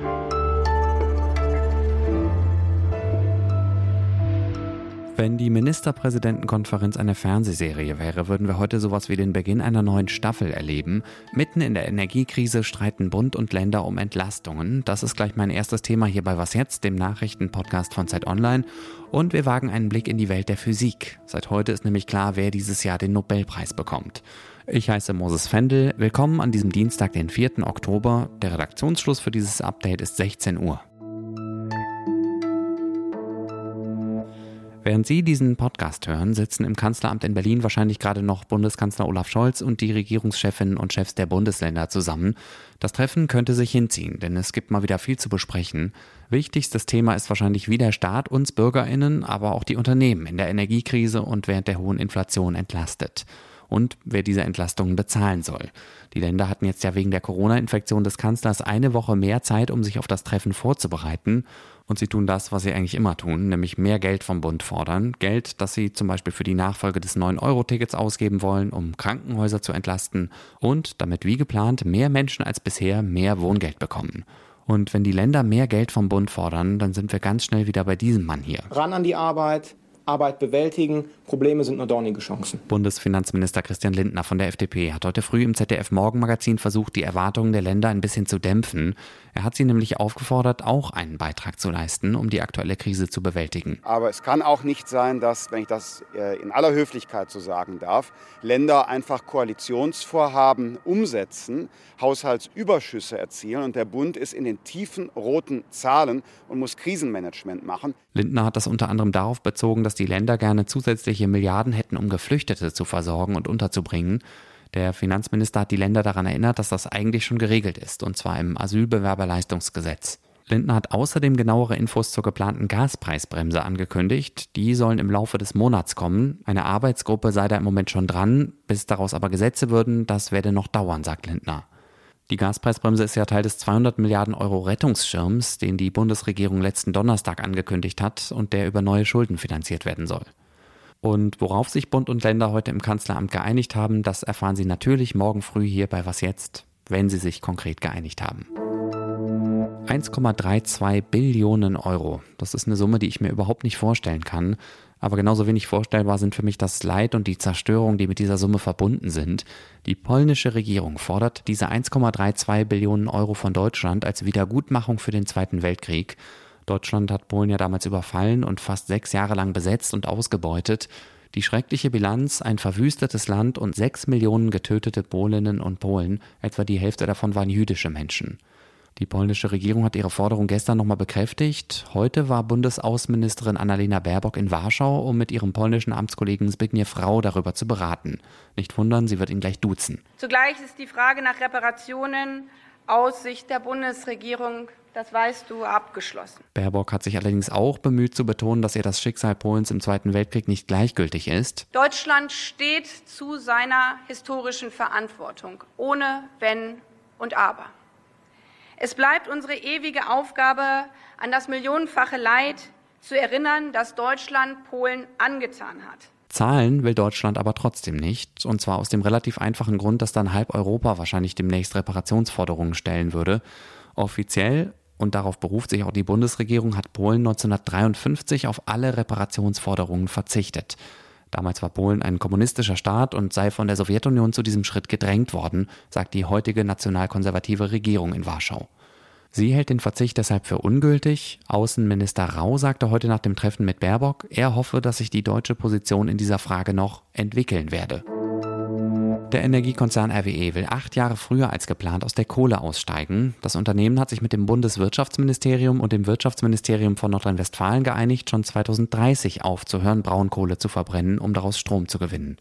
you Wenn die Ministerpräsidentenkonferenz eine Fernsehserie wäre, würden wir heute sowas wie den Beginn einer neuen Staffel erleben. Mitten in der Energiekrise streiten Bund und Länder um Entlastungen. Das ist gleich mein erstes Thema hier bei Was jetzt, dem Nachrichtenpodcast von Zeit Online. Und wir wagen einen Blick in die Welt der Physik. Seit heute ist nämlich klar, wer dieses Jahr den Nobelpreis bekommt. Ich heiße Moses Fendel. Willkommen an diesem Dienstag, den 4. Oktober. Der Redaktionsschluss für dieses Update ist 16 Uhr. Während Sie diesen Podcast hören, sitzen im Kanzleramt in Berlin wahrscheinlich gerade noch Bundeskanzler Olaf Scholz und die Regierungschefinnen und Chefs der Bundesländer zusammen. Das Treffen könnte sich hinziehen, denn es gibt mal wieder viel zu besprechen. Wichtigstes Thema ist wahrscheinlich, wie der Staat uns Bürgerinnen, aber auch die Unternehmen in der Energiekrise und während der hohen Inflation entlastet und wer diese Entlastungen bezahlen soll. Die Länder hatten jetzt ja wegen der Corona-Infektion des Kanzlers eine Woche mehr Zeit, um sich auf das Treffen vorzubereiten. Und sie tun das, was sie eigentlich immer tun, nämlich mehr Geld vom Bund fordern. Geld, das sie zum Beispiel für die Nachfolge des 9-Euro-Tickets ausgeben wollen, um Krankenhäuser zu entlasten und damit wie geplant mehr Menschen als bisher mehr Wohngeld bekommen. Und wenn die Länder mehr Geld vom Bund fordern, dann sind wir ganz schnell wieder bei diesem Mann hier. Ran an die Arbeit, Arbeit bewältigen. Probleme sind nur dornige Chancen. Bundesfinanzminister Christian Lindner von der FDP hat heute früh im ZDF Morgenmagazin versucht, die Erwartungen der Länder ein bisschen zu dämpfen. Er hat sie nämlich aufgefordert, auch einen Beitrag zu leisten, um die aktuelle Krise zu bewältigen. Aber es kann auch nicht sein, dass, wenn ich das äh, in aller Höflichkeit so sagen darf, Länder einfach Koalitionsvorhaben umsetzen, Haushaltsüberschüsse erzielen und der Bund ist in den tiefen roten Zahlen und muss Krisenmanagement machen. Lindner hat das unter anderem darauf bezogen, dass die Länder gerne zusätzliche Milliarden hätten, um Geflüchtete zu versorgen und unterzubringen. Der Finanzminister hat die Länder daran erinnert, dass das eigentlich schon geregelt ist, und zwar im Asylbewerberleistungsgesetz. Lindner hat außerdem genauere Infos zur geplanten Gaspreisbremse angekündigt. Die sollen im Laufe des Monats kommen. Eine Arbeitsgruppe sei da im Moment schon dran. Bis daraus aber Gesetze würden, das werde noch dauern, sagt Lindner. Die Gaspreisbremse ist ja Teil des 200 Milliarden Euro Rettungsschirms, den die Bundesregierung letzten Donnerstag angekündigt hat und der über neue Schulden finanziert werden soll. Und worauf sich Bund und Länder heute im Kanzleramt geeinigt haben, das erfahren Sie natürlich morgen früh hier bei Was jetzt, wenn Sie sich konkret geeinigt haben. 1,32 Billionen Euro. Das ist eine Summe, die ich mir überhaupt nicht vorstellen kann. Aber genauso wenig vorstellbar sind für mich das Leid und die Zerstörung, die mit dieser Summe verbunden sind. Die polnische Regierung fordert diese 1,32 Billionen Euro von Deutschland als Wiedergutmachung für den Zweiten Weltkrieg. Deutschland hat Polen ja damals überfallen und fast sechs Jahre lang besetzt und ausgebeutet. Die schreckliche Bilanz, ein verwüstetes Land und sechs Millionen getötete Polinnen und Polen, etwa die Hälfte davon waren jüdische Menschen. Die polnische Regierung hat ihre Forderung gestern nochmal bekräftigt. Heute war Bundesaußenministerin Annalena Baerbock in Warschau, um mit ihrem polnischen Amtskollegen Zbigniew Frau darüber zu beraten. Nicht wundern, sie wird ihn gleich duzen. Zugleich ist die Frage nach Reparationen aus Sicht der Bundesregierung das weißt du, abgeschlossen. Baerbock hat sich allerdings auch bemüht zu betonen, dass ihr das Schicksal Polens im Zweiten Weltkrieg nicht gleichgültig ist. Deutschland steht zu seiner historischen Verantwortung, ohne Wenn und Aber. Es bleibt unsere ewige Aufgabe, an das millionenfache Leid zu erinnern, das Deutschland Polen angetan hat. Zahlen will Deutschland aber trotzdem nicht, und zwar aus dem relativ einfachen Grund, dass dann halb Europa wahrscheinlich demnächst Reparationsforderungen stellen würde. Offiziell und darauf beruft sich auch die Bundesregierung, hat Polen 1953 auf alle Reparationsforderungen verzichtet. Damals war Polen ein kommunistischer Staat und sei von der Sowjetunion zu diesem Schritt gedrängt worden, sagt die heutige nationalkonservative Regierung in Warschau. Sie hält den Verzicht deshalb für ungültig. Außenminister Rau sagte heute nach dem Treffen mit Baerbock, er hoffe, dass sich die deutsche Position in dieser Frage noch entwickeln werde. Der Energiekonzern RWE will acht Jahre früher als geplant aus der Kohle aussteigen. Das Unternehmen hat sich mit dem Bundeswirtschaftsministerium und dem Wirtschaftsministerium von Nordrhein-Westfalen geeinigt, schon 2030 aufzuhören, Braunkohle zu verbrennen, um daraus Strom zu gewinnen.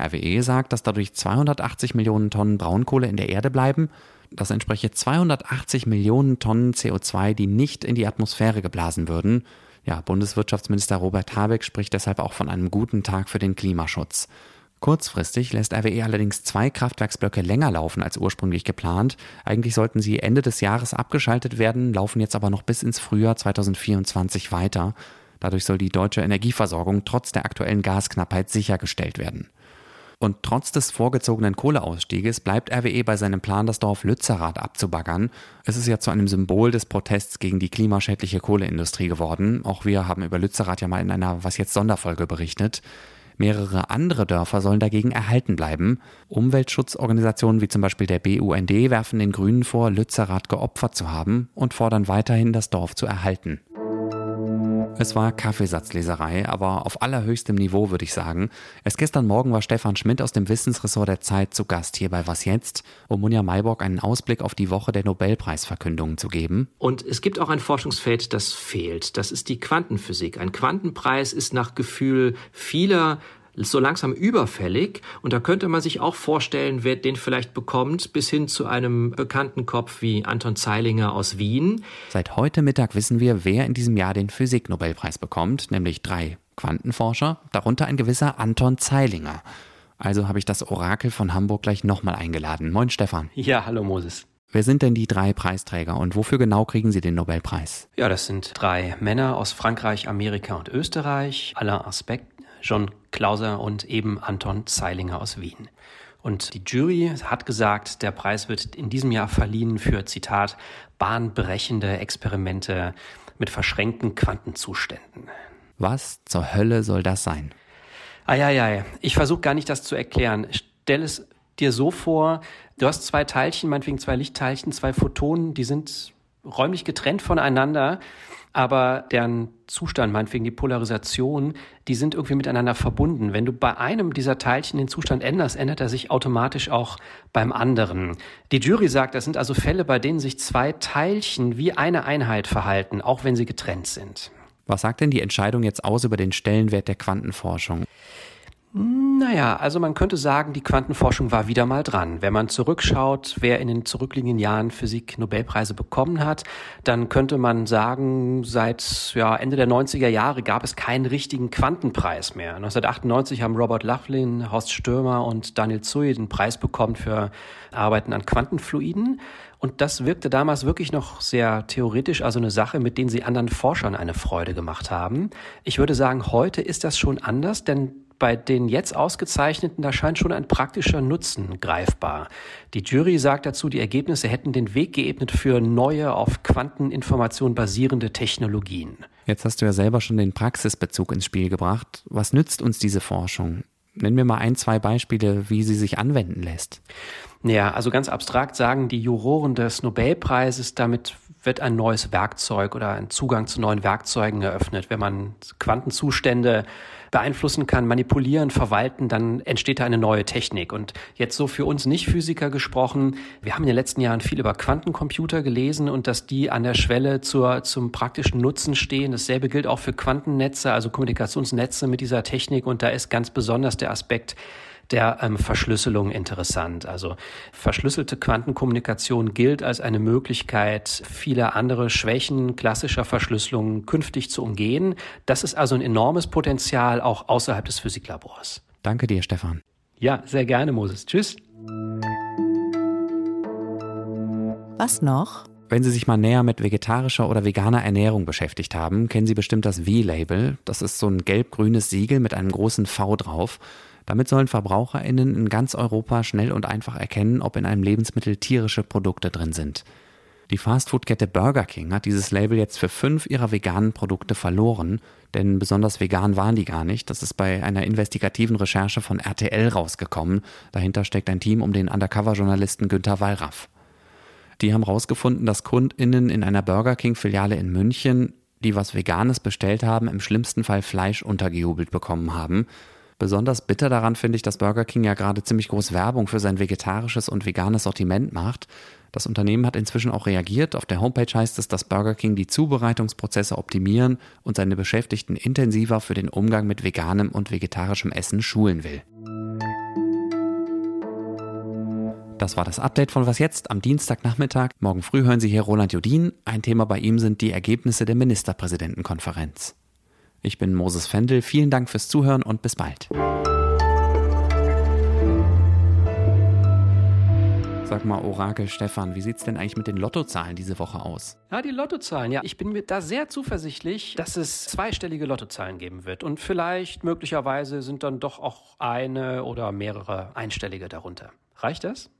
RWE sagt, dass dadurch 280 Millionen Tonnen Braunkohle in der Erde bleiben. Das entspreche 280 Millionen Tonnen CO2, die nicht in die Atmosphäre geblasen würden. Ja, Bundeswirtschaftsminister Robert Habeck spricht deshalb auch von einem guten Tag für den Klimaschutz. Kurzfristig lässt RWE allerdings zwei Kraftwerksblöcke länger laufen als ursprünglich geplant. Eigentlich sollten sie Ende des Jahres abgeschaltet werden, laufen jetzt aber noch bis ins Frühjahr 2024 weiter. Dadurch soll die deutsche Energieversorgung trotz der aktuellen Gasknappheit sichergestellt werden. Und trotz des vorgezogenen Kohleausstieges bleibt RWE bei seinem Plan, das Dorf Lützerath abzubaggern. Es ist ja zu einem Symbol des Protests gegen die klimaschädliche Kohleindustrie geworden. Auch wir haben über Lützerath ja mal in einer Was jetzt Sonderfolge berichtet. Mehrere andere Dörfer sollen dagegen erhalten bleiben. Umweltschutzorganisationen wie zum Beispiel der BUND werfen den Grünen vor, Lützerath geopfert zu haben und fordern weiterhin, das Dorf zu erhalten. Es war Kaffeesatzleserei, aber auf allerhöchstem Niveau würde ich sagen. Erst gestern Morgen war Stefan Schmidt aus dem Wissensressort der Zeit zu Gast hier bei Was jetzt, um Munja Mayborg einen Ausblick auf die Woche der Nobelpreisverkündungen zu geben. Und es gibt auch ein Forschungsfeld, das fehlt. Das ist die Quantenphysik. Ein Quantenpreis ist nach Gefühl vieler so langsam überfällig. Und da könnte man sich auch vorstellen, wer den vielleicht bekommt, bis hin zu einem bekannten Kopf wie Anton Zeilinger aus Wien. Seit heute Mittag wissen wir, wer in diesem Jahr den Physiknobelpreis bekommt, nämlich drei Quantenforscher, darunter ein gewisser Anton Zeilinger. Also habe ich das Orakel von Hamburg gleich nochmal eingeladen. Moin Stefan. Ja, hallo Moses. Wer sind denn die drei Preisträger und wofür genau kriegen sie den Nobelpreis? Ja, das sind drei Männer aus Frankreich, Amerika und Österreich. Alain Aspect, John Klauser und eben Anton Zeilinger aus Wien. Und die Jury hat gesagt, der Preis wird in diesem Jahr verliehen für, Zitat, bahnbrechende Experimente mit verschränkten Quantenzuständen. Was zur Hölle soll das sein? Eieiei, ich versuche gar nicht das zu erklären. Stell es dir so vor, du hast zwei Teilchen, meinetwegen zwei Lichtteilchen, zwei Photonen, die sind räumlich getrennt voneinander aber deren Zustand, meinetwegen die Polarisation, die sind irgendwie miteinander verbunden. Wenn du bei einem dieser Teilchen den Zustand änderst, ändert er sich automatisch auch beim anderen. Die Jury sagt, das sind also Fälle, bei denen sich zwei Teilchen wie eine Einheit verhalten, auch wenn sie getrennt sind. Was sagt denn die Entscheidung jetzt aus über den Stellenwert der Quantenforschung? Naja, also man könnte sagen, die Quantenforschung war wieder mal dran. Wenn man zurückschaut, wer in den zurückliegenden Jahren Physik-Nobelpreise bekommen hat, dann könnte man sagen, seit ja, Ende der 90er Jahre gab es keinen richtigen Quantenpreis mehr. 1998 haben Robert Laughlin, Horst Stürmer und Daniel Zui den Preis bekommen für Arbeiten an Quantenfluiden. Und das wirkte damals wirklich noch sehr theoretisch, also eine Sache, mit denen sie anderen Forschern eine Freude gemacht haben. Ich würde sagen, heute ist das schon anders, denn bei den jetzt ausgezeichneten, da scheint schon ein praktischer Nutzen greifbar. Die Jury sagt dazu, die Ergebnisse hätten den Weg geebnet für neue, auf Quanteninformation basierende Technologien. Jetzt hast du ja selber schon den Praxisbezug ins Spiel gebracht. Was nützt uns diese Forschung? Nenn mir mal ein, zwei Beispiele, wie sie sich anwenden lässt. Ja, also ganz abstrakt sagen die Juroren des Nobelpreises, damit wird ein neues Werkzeug oder ein Zugang zu neuen Werkzeugen eröffnet. Wenn man Quantenzustände beeinflussen kann, manipulieren, verwalten, dann entsteht da eine neue Technik. Und jetzt so für uns Nicht-Physiker gesprochen, wir haben in den letzten Jahren viel über Quantencomputer gelesen und dass die an der Schwelle zur, zum praktischen Nutzen stehen. Dasselbe gilt auch für Quantennetze, also Kommunikationsnetze mit dieser Technik. Und da ist ganz besonders der Aspekt, der ähm, Verschlüsselung interessant. Also verschlüsselte Quantenkommunikation gilt als eine Möglichkeit, viele andere Schwächen klassischer Verschlüsselung künftig zu umgehen. Das ist also ein enormes Potenzial auch außerhalb des Physiklabors. Danke dir, Stefan. Ja, sehr gerne, Moses. Tschüss. Was noch? Wenn Sie sich mal näher mit vegetarischer oder veganer Ernährung beschäftigt haben, kennen Sie bestimmt das V-Label. Das ist so ein gelb-grünes Siegel mit einem großen V drauf. Damit sollen VerbraucherInnen in ganz Europa schnell und einfach erkennen, ob in einem Lebensmittel tierische Produkte drin sind. Die Fastfood-Kette Burger King hat dieses Label jetzt für fünf ihrer veganen Produkte verloren, denn besonders vegan waren die gar nicht. Das ist bei einer investigativen Recherche von RTL rausgekommen. Dahinter steckt ein Team um den Undercover-Journalisten Günter Wallraff. Die haben herausgefunden, dass KundInnen in einer Burger King-Filiale in München, die was Veganes bestellt haben, im schlimmsten Fall Fleisch untergejubelt bekommen haben. Besonders bitter daran finde ich, dass Burger King ja gerade ziemlich groß Werbung für sein vegetarisches und veganes Sortiment macht. Das Unternehmen hat inzwischen auch reagiert. Auf der Homepage heißt es, dass Burger King die Zubereitungsprozesse optimieren und seine Beschäftigten intensiver für den Umgang mit veganem und vegetarischem Essen schulen will. Das war das Update von Was jetzt am Dienstagnachmittag. Morgen früh hören Sie hier Roland Jodin. Ein Thema bei ihm sind die Ergebnisse der Ministerpräsidentenkonferenz. Ich bin Moses Fendel. Vielen Dank fürs Zuhören und bis bald. Sag mal, Orakel Stefan, wie sieht's denn eigentlich mit den Lottozahlen diese Woche aus? Ja, die Lottozahlen. Ja, ich bin mir da sehr zuversichtlich, dass es zweistellige Lottozahlen geben wird. Und vielleicht, möglicherweise, sind dann doch auch eine oder mehrere einstellige darunter. Reicht das?